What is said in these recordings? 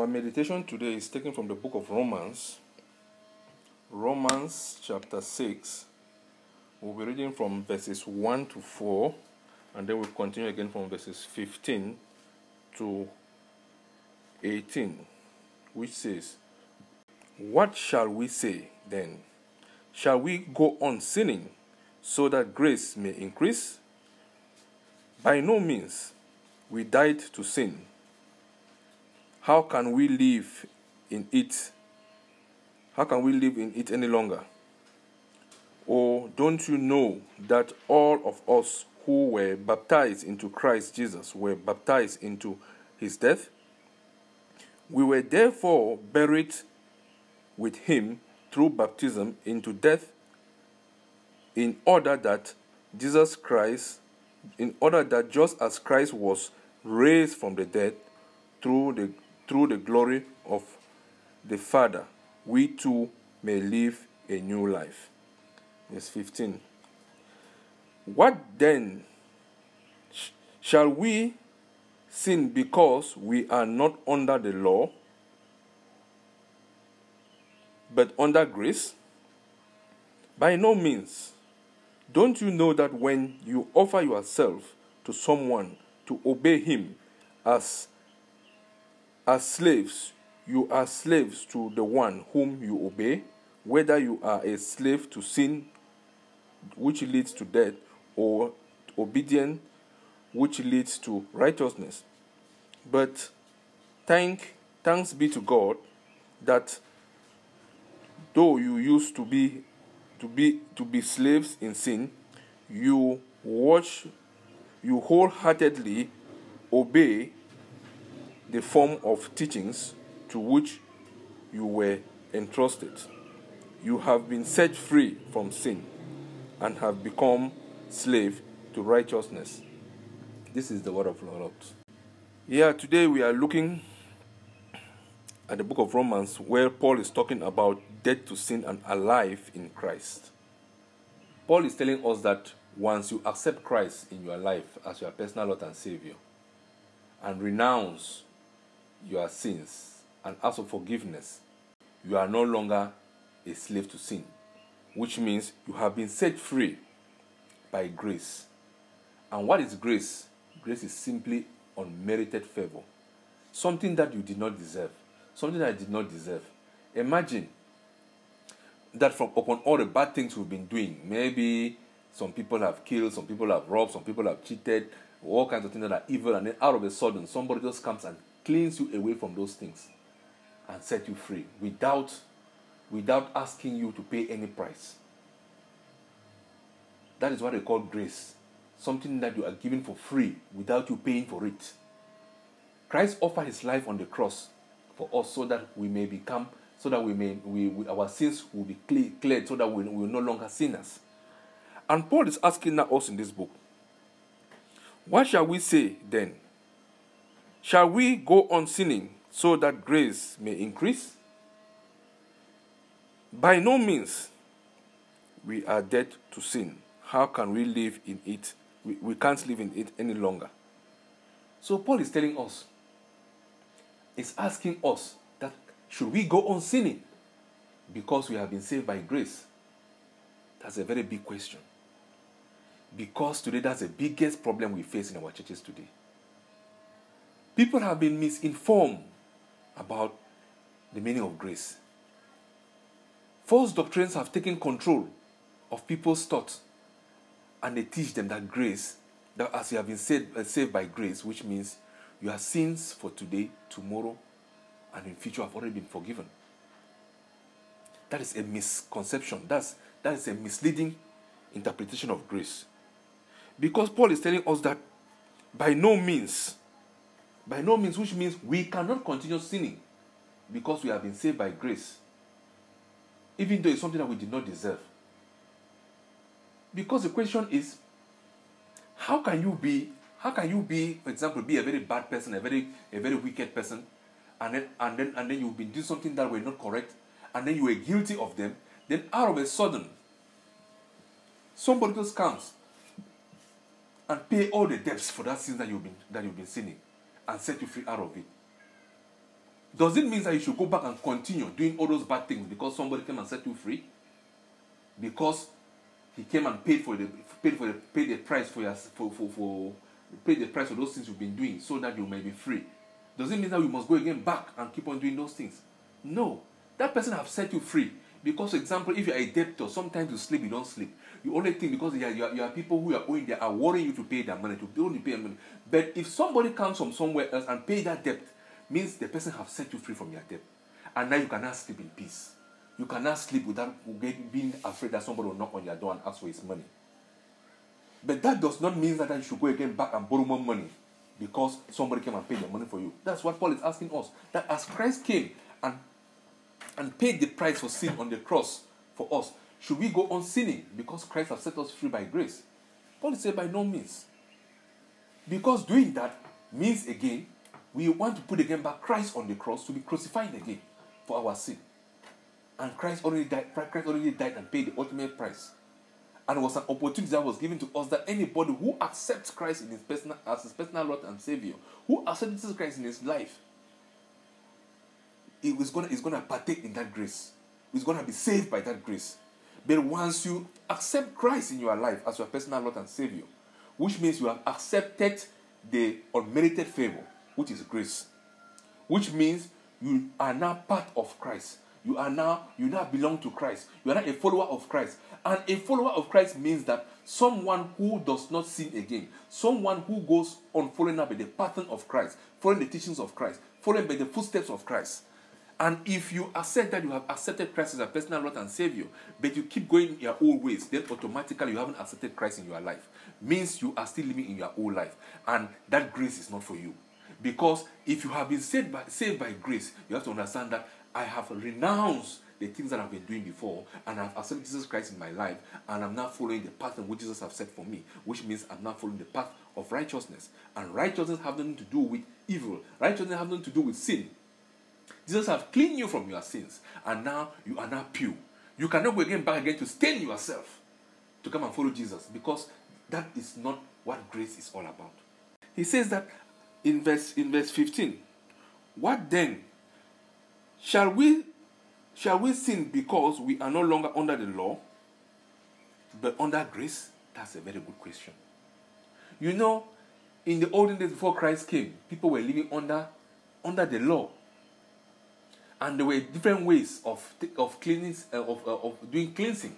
Our meditation today is taken from the book of Romans, Romans chapter 6. We'll be reading from verses 1 to 4, and then we'll continue again from verses 15 to 18, which says, What shall we say then? Shall we go on sinning so that grace may increase? By no means. We died to sin. How can we live in it? How can we live in it any longer? Or don't you know that all of us who were baptized into Christ Jesus were baptized into his death? We were therefore buried with him through baptism into death, in order that Jesus Christ, in order that just as Christ was raised from the dead through the through the glory of the Father, we too may live a new life. Verse 15. What then shall we sin because we are not under the law, but under grace? By no means. Don't you know that when you offer yourself to someone to obey him as as slaves you are slaves to the one whom you obey whether you are a slave to sin which leads to death or obedient which leads to righteousness. But thank thanks be to god that though you used to be to be to be slaves in sin you watch you wholeheartedly obey the form of teachings to which you were entrusted. You have been set free from sin and have become slave to righteousness. This is the word of Lord. Yeah, today we are looking at the book of Romans where Paul is talking about dead to sin and alive in Christ. Paul is telling us that once you accept Christ in your life as your personal Lord and Savior and renounce your sins and ask for forgiveness, you are no longer a slave to sin, which means you have been set free by grace. And what is grace? Grace is simply unmerited favor, something that you did not deserve, something that I did not deserve. Imagine that from upon all the bad things we've been doing, maybe some people have killed, some people have robbed, some people have cheated, all kinds of things that are evil, and then out of a sudden, somebody just comes and cleans you away from those things and set you free without without asking you to pay any price. That is what they call grace. Something that you are given for free without you paying for it. Christ offered his life on the cross for us so that we may become, so that we may, we, we our sins will be clear, cleared, so that we, we will no longer sinners. And Paul is asking us in this book, what shall we say then? Shall we go on sinning so that grace may increase? By no means. We are dead to sin. How can we live in it? We, we can't live in it any longer. So Paul is telling us, is asking us that should we go on sinning because we have been saved by grace? That's a very big question. Because today that's the biggest problem we face in our churches today. People have been misinformed about the meaning of grace. False doctrines have taken control of people's thoughts and they teach them that grace, that as you have been saved, uh, saved by grace, which means your sins for today, tomorrow, and in future have already been forgiven. That is a misconception. That's, that is a misleading interpretation of grace. Because Paul is telling us that by no means, by no means, which means we cannot continue sinning because we have been saved by grace, even though it's something that we did not deserve. Because the question is, how can you be, how can you be, for example, be a very bad person, a very, a very wicked person, and then and then and then you've been doing something that were not correct, and then you were guilty of them, then out of a sudden, somebody just comes and pay all the debts for that sin that you've been that you've been sinning and set you free out of it. Does it mean that you should go back and continue doing all those bad things because somebody came and set you free? Because he came and paid for the paid for the paid the price for your for for, for paid the price for those things you've been doing so that you may be free. Does it mean that you must go again back and keep on doing those things? No. That person have set you free. Because, for example, if you're a debtor, sometimes you sleep, you don't sleep. You only think because you are, you are, you are people who are owing, they are worrying you to pay their money, to only pay money. But if somebody comes from somewhere else and pay that debt, means the person have set you free from your debt. And now you cannot sleep in peace. You cannot sleep without being afraid that somebody will knock on your door and ask for his money. But that does not mean that you should go again back and borrow more money because somebody came and paid your money for you. That's what Paul is asking us. That as Christ came and and paid the price for sin on the cross for us, should we go on sinning because Christ has set us free by grace? Paul said, by no means. Because doing that means again, we want to put again back Christ on the cross to be crucified again for our sin. And Christ already died, Christ already died and paid the ultimate price. And it was an opportunity that was given to us that anybody who accepts Christ in his personal, as his personal Lord and Savior, who accepts Christ in his life, he is gonna, is gonna partake in that grace. He's gonna be saved by that grace. But once you accept Christ in your life as your personal Lord and Savior, which means you have accepted the unmerited favor, which is grace, which means you are now part of Christ. You are now you now belong to Christ. You are now a follower of Christ. And a follower of Christ means that someone who does not sin again, someone who goes on following up the pattern of Christ, following the teachings of Christ, following by the footsteps of Christ. And if you accept that you have accepted Christ as a personal Lord and Savior, but you keep going your old ways, then automatically you haven't accepted Christ in your life. Means you are still living in your old life. And that grace is not for you. Because if you have been saved by, saved by grace, you have to understand that I have renounced the things that I've been doing before, and I've accepted Jesus Christ in my life, and I'm now following the path in which Jesus has set for me, which means I'm now following the path of righteousness. And righteousness has nothing to do with evil, righteousness has nothing to do with sin. Jesus has cleaned you from your sins, and now you are now pure. You cannot go again back again to stain yourself to come and follow Jesus because that is not what grace is all about. He says that in verse in verse 15. What then? Shall we shall we sin because we are no longer under the law, but under grace? That's a very good question. You know, in the olden days before Christ came, people were living under under the law. And there were different ways of, of cleaning, uh, of, uh, of doing cleansing.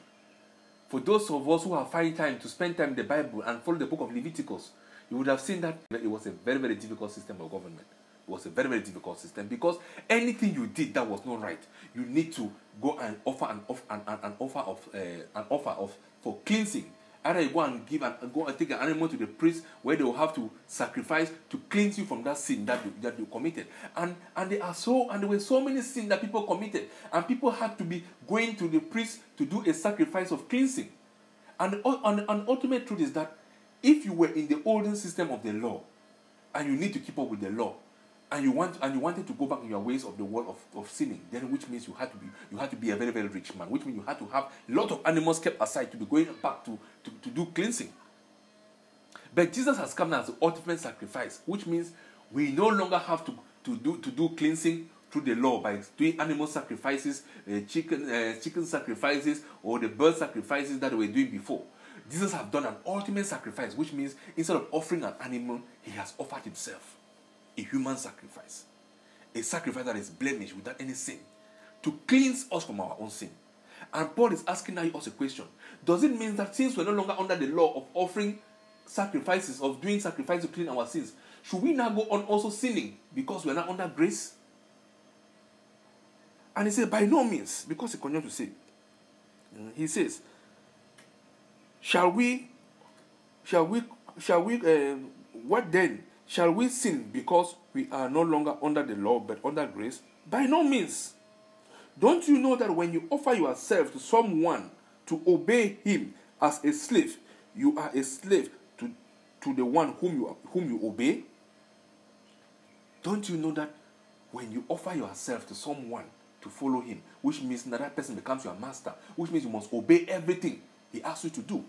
For those of us who have find time to spend time in the Bible and follow the book of Leviticus, you would have seen that it was a very, very difficult system of government. It was a very, very difficult system because anything you did that was not right, you need to go and offer an, off, an, an, an offer of uh, an offer of for cleansing Either you go and give and go and take an animal to the priest where they will have to sacrifice to cleanse you from that sin that you, that you committed. And and they are so and there were so many sins that people committed, and people had to be going to the priest to do a sacrifice of cleansing. And and, and ultimate truth is that if you were in the olden system of the law, and you need to keep up with the law, and you want and you wanted to go back in your ways of the world of, of sinning, then which means you had to be you had to be a very, very rich man, which means you had to have a lot of animals kept aside to be going back to, to, do cleansing. But Jesus has come as the ultimate sacrifice, which means we no longer have to, to do to do cleansing through the law by doing animal sacrifices, uh, chicken uh, chicken sacrifices, or the bird sacrifices that we were doing before. Jesus has done an ultimate sacrifice, which means instead of offering an animal, he has offered himself a human sacrifice, a sacrifice that is blemished without any sin, to cleanse us from our own sin. And Paul is asking now us a question Does it mean that since we're no longer under the law of offering sacrifices, of doing sacrifices to clean our sins, should we now go on also sinning because we're not under grace? And he said, By no means, because he continued to say, he says, Shall we, shall we, shall we, uh, what then? Shall we sin because we are no longer under the law but under grace? By no means. Don't you know that when you offer yourself to someone to obey him as a slave, you are a slave to, to the one whom you, whom you obey? Don't you know that when you offer yourself to someone to follow him, which means that person becomes your master, which means you must obey everything he asks you to do?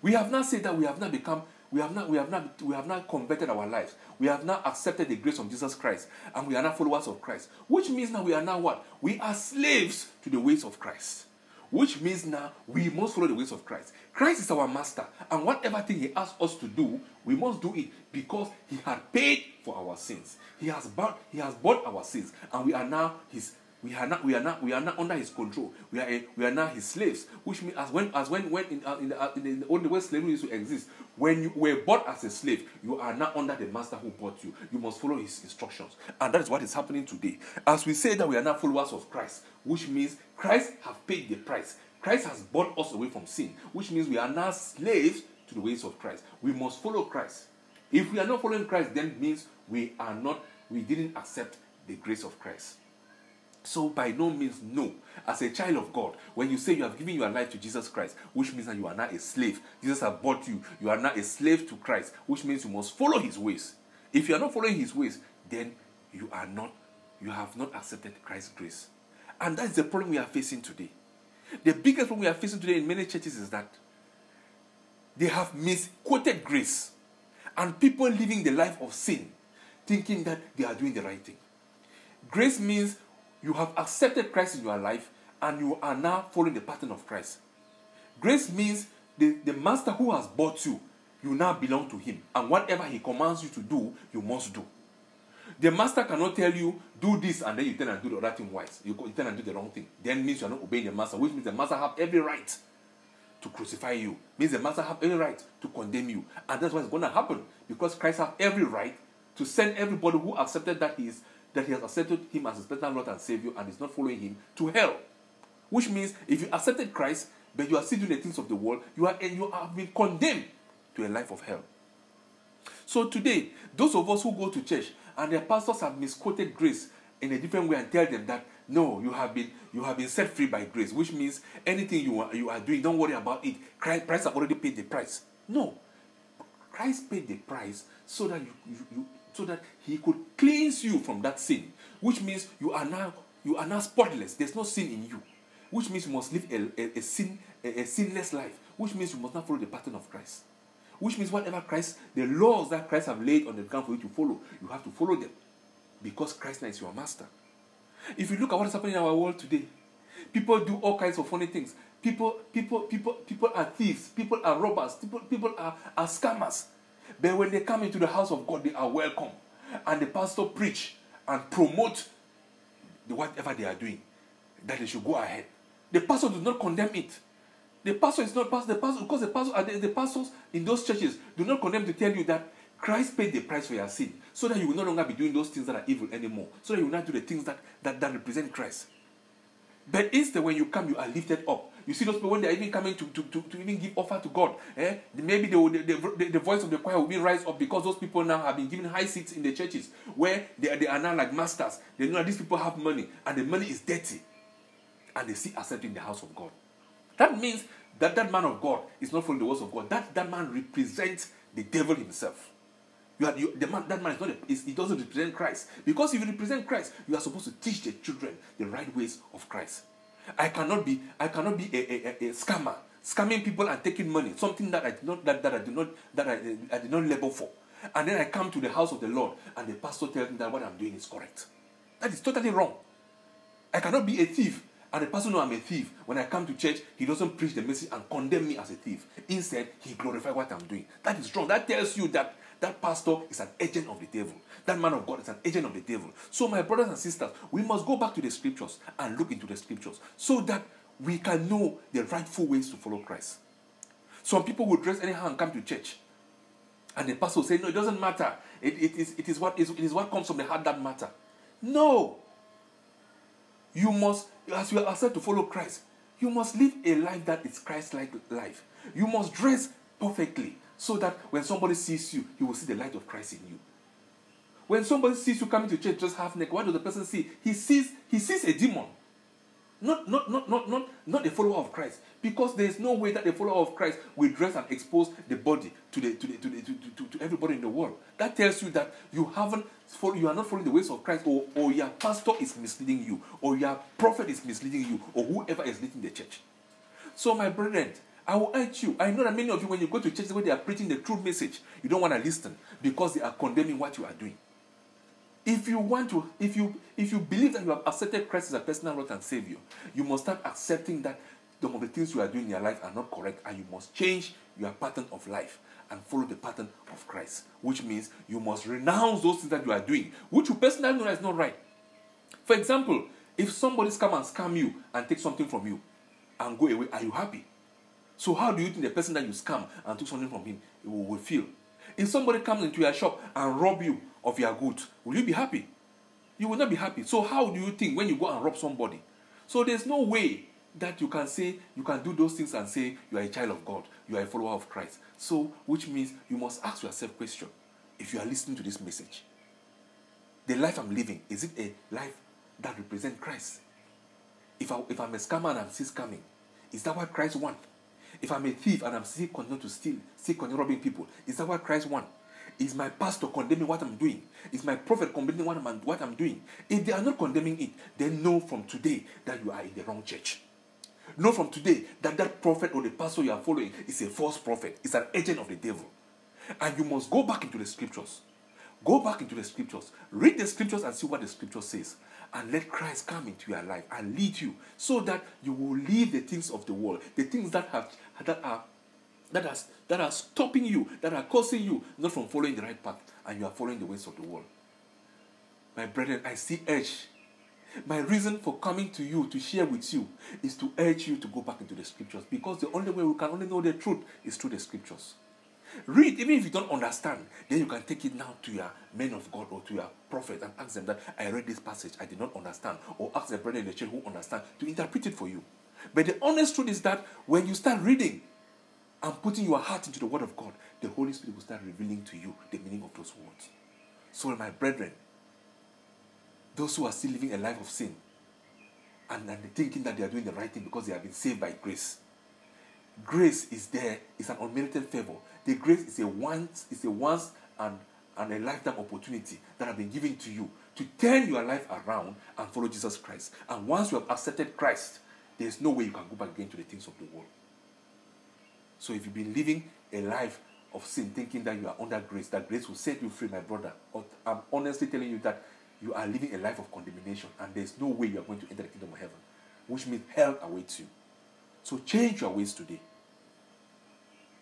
We have now said that we have now become we have not, we have not, we have not converted our lives. We have not accepted the grace of Jesus Christ, and we are now followers of Christ. Which means now we are now what? We are slaves to the ways of Christ. Which means now we must follow the ways of Christ. Christ is our master, and whatever thing He asks us to do, we must do it because He had paid for our sins. He has bought, He has bought our sins, and we are now His we are not we are not we are not under his control. We are a, we are now his slaves which means as when as when when in, uh, in, the, uh, in the only way slavery used to exist when you were bought as a slave you are now under the master who bought you. You must follow his instructions. And that is what is happening today. As we say that we are now followers of christ which means christ have paid the price. Christ has bought us away from sin which means we are now slaves to the ways of christ. We must follow christ. If we are not following christ then means we are not we didn't accept the grace of christ so, by no means, no. As a child of God, when you say you have given your life to Jesus Christ, which means that you are not a slave, Jesus has bought you. You are not a slave to Christ, which means you must follow His ways. If you are not following His ways, then you are not, you have not accepted Christ's grace. And that's the problem we are facing today. The biggest problem we are facing today in many churches is that they have misquoted grace, and people living the life of sin, thinking that they are doing the right thing. Grace means you have accepted Christ in your life and you are now following the pattern of Christ. Grace means the, the master who has bought you, you now belong to him. And whatever he commands you to do, you must do. The master cannot tell you, do this, and then you turn and do the other thing wise. You, you turn and do the wrong thing. Then means you are not obeying the master, which means the master have every right to crucify you. Means the master have every right to condemn you. And that's what's going to happen. Because Christ have every right to send everybody who accepted that he is that he has accepted him as his personal Lord and Savior and is not following him to hell. Which means if you accepted Christ, but you are still doing the things of the world, you are you have been condemned to a life of hell. So today, those of us who go to church and their pastors have misquoted grace in a different way and tell them that no, you have been you have been set free by grace, which means anything you are you are doing, don't worry about it. Christ, Christ has already paid the price. No, Christ paid the price so that you, you, you so that he could cleanse you from that sin, which means you are now you are now spotless. There's no sin in you, which means you must live a, a, a sin a, a, sinless life, which means you must not follow the pattern of Christ. Which means whatever Christ, the laws that Christ have laid on the ground for you to follow, you have to follow them, because Christ now is your master. If you look at what is happening in our world today, people do all kinds of funny things. People, people, people, people are thieves. People are robbers. People, people are, are scammers. But when they come into the house of God, they are welcome. And the pastor preach and promote whatever they are doing, that they should go ahead. The pastor does not condemn it. The pastor is not pastor. The pastor because the pastor uh, the, the pastors in those churches do not condemn to tell you that Christ paid the price for your sin, so that you will no longer be doing those things that are evil anymore. So that you will not do the things that that, that represent Christ. But instead, when you come, you are lifted up. You see those people when they're even coming to, to, to, to even give offer to God. Eh? Maybe they will, the, the, the, voice of the choir will be rise up because those people now have been given high seats in the churches where they, they are now like masters. They know that these people have money and the money is dirty. And they see accepting the house of God. That means that that man of God is not following the words of God. That, that man represents the devil himself. You are, you, the man, that man is not a, is, he doesn't represent Christ. Because if you represent Christ, you are supposed to teach the children the right ways of Christ. I cannot be I cannot be a, a, a, scammer, scamming people and taking money, something that I did not that, that I did not that I, I did not labor for. And then I come to the house of the Lord and the pastor tells me that what I'm doing is correct. That is totally wrong. I cannot be a thief and the pastor know I'm a thief. When I come to church, he doesn't preach the message and condemn me as a thief. Instead, he glorifies what I'm doing. That is wrong. That tells you that that pastor is an agent of the devil. That man of God is an agent of the devil. So, my brothers and sisters, we must go back to the scriptures and look into the scriptures so that we can know the rightful ways to follow Christ. Some people will dress anyhow and come to church. And the pastor will say, No, it doesn't matter. It, it, is, it, is what it is what comes from the heart that matter. No. You must, as you are said to follow Christ, you must live a life that is Christ like life. You must dress perfectly so that when somebody sees you, he will see the light of Christ in you. When somebody sees you coming to church just half naked, what does the person see? He sees he sees a demon. Not, not, not, not, not, not a follower of Christ. Because there is no way that a follower of Christ will dress and expose the body to, the, to, the, to, the, to, to, to everybody in the world. That tells you that you haven't follow, you are not following the ways of Christ, or, or your pastor is misleading you, or your prophet is misleading you, or whoever is leading the church. So, my brethren, I will urge you. I know that many of you, when you go to churches where they are preaching the true message, you don't want to listen because they are condemning what you are doing. If you want to, if you if you believe that you have accepted Christ as a personal Lord and Savior, you must start accepting that some of the things you are doing in your life are not correct, and you must change your pattern of life and follow the pattern of Christ. Which means you must renounce those things that you are doing, which you personally know is not right. For example, if somebody's come and scam you and take something from you and go away, are you happy? So how do you think the person that you scam and took something from him will, will feel? If somebody comes into your shop and rob you of your goods, will you be happy? You will not be happy. So how do you think when you go and rob somebody? So there's no way that you can say you can do those things and say you are a child of God, you are a follower of Christ. So which means you must ask yourself question if you are listening to this message. The life I'm living, is it a life that represents Christ? If, I, if I'm a scammer and I'm still scamming, is that what Christ wants? If I'm a thief and I'm still continuing to steal, still continuing robbing people, is that what Christ wants? Is my pastor condemning what I'm doing? Is my prophet condemning what I'm, what I'm doing? If they are not condemning it, then know from today that you are in the wrong church. Know from today that that prophet or the pastor you are following is a false prophet, is an agent of the devil. And you must go back into the scriptures. Go back into the scriptures. Read the scriptures and see what the scripture says and let Christ come into your life and lead you so that you will leave the things of the world, the things that have that are that are that are stopping you, that are causing you not from following the right path, and you are following the ways of the world. My brethren, I see urge. My reason for coming to you to share with you is to urge you to go back into the scriptures because the only way we can only know the truth is through the scriptures. Read, even if you don't understand, then you can take it now to your men of God or to your prophet and ask them that I read this passage, I did not understand, or ask the brother in the church who understand to interpret it for you. But the honest truth is that when you start reading and putting your heart into the Word of God, the Holy Spirit will start revealing to you the meaning of those words. So, my brethren, those who are still living a life of sin and, and thinking that they are doing the right thing because they have been saved by grace, grace is there, it's an unmerited favor. The grace is a once, is a once and, and a lifetime opportunity that have been given to you to turn your life around and follow Jesus Christ. And once you have accepted Christ, there's no way you can go back again to the things of the world. So if you've been living a life of sin, thinking that you are under grace, that grace will set you free, my brother, I'm honestly telling you that you are living a life of condemnation, and there's no way you are going to enter the kingdom of heaven, which means hell awaits you. So change your ways today.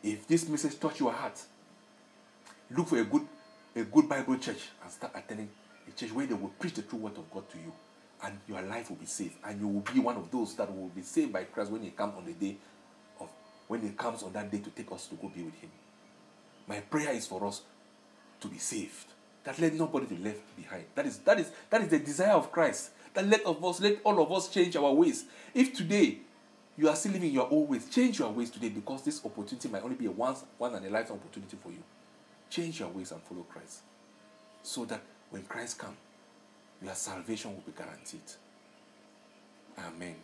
If this message touch your heart, look for a good, a good Bible church and start attending a church where they will preach the true word of God to you, and your life will be saved, and you will be one of those that will be saved by Christ when He comes on the day of when He comes on that day to take us to go be with Him. My prayer is for us to be saved. That let nobody be left behind. That is that is that is the desire of Christ. That let of us let all of us change our ways. If today you are still living your old ways. Change your ways today because this opportunity might only be a once, one and a lifetime opportunity for you. Change your ways and follow Christ. So that when Christ comes, your salvation will be guaranteed. Amen.